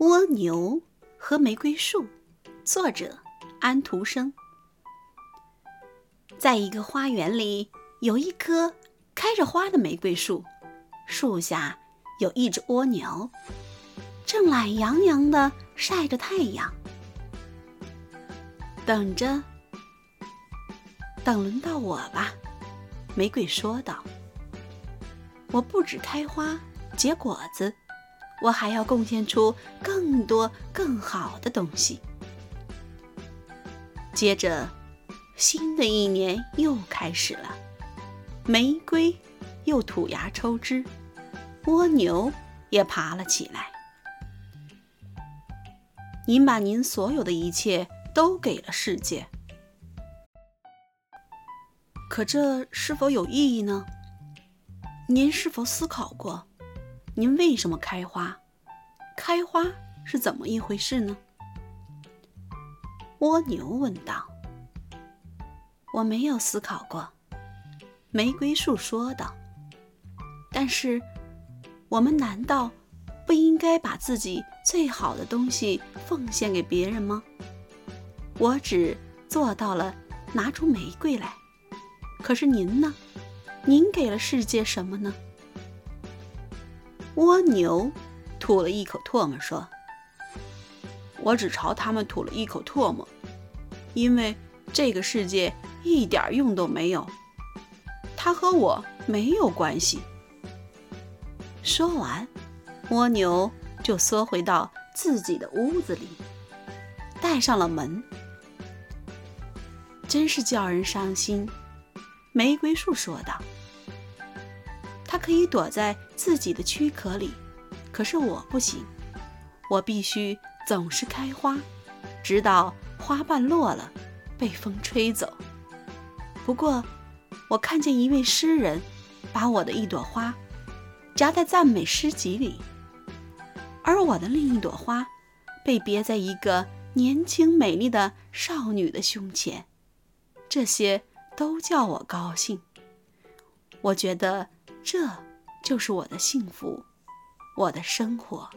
蜗牛和玫瑰树，作者安徒生。在一个花园里，有一棵开着花的玫瑰树，树下有一只蜗牛，正懒洋洋地晒着太阳，等着，等轮到我吧。玫瑰说道：“我不止开花结果子。”我还要贡献出更多更好的东西。接着，新的一年又开始了，玫瑰又吐芽抽枝，蜗牛也爬了起来。您把您所有的一切都给了世界，可这是否有意义呢？您是否思考过？您为什么开花？开花是怎么一回事呢？蜗牛问道。我没有思考过，玫瑰树说道。但是，我们难道不应该把自己最好的东西奉献给别人吗？我只做到了拿出玫瑰来，可是您呢？您给了世界什么呢？蜗牛吐了一口唾沫，说：“我只朝他们吐了一口唾沫，因为这个世界一点用都没有，它和我没有关系。”说完，蜗牛就缩回到自己的屋子里，带上了门。真是叫人伤心，玫瑰树说道。它可以躲在自己的躯壳里，可是我不行，我必须总是开花，直到花瓣落了，被风吹走。不过，我看见一位诗人把我的一朵花夹在赞美诗集里，而我的另一朵花被别在一个年轻美丽的少女的胸前，这些都叫我高兴。我觉得。这就是我的幸福，我的生活。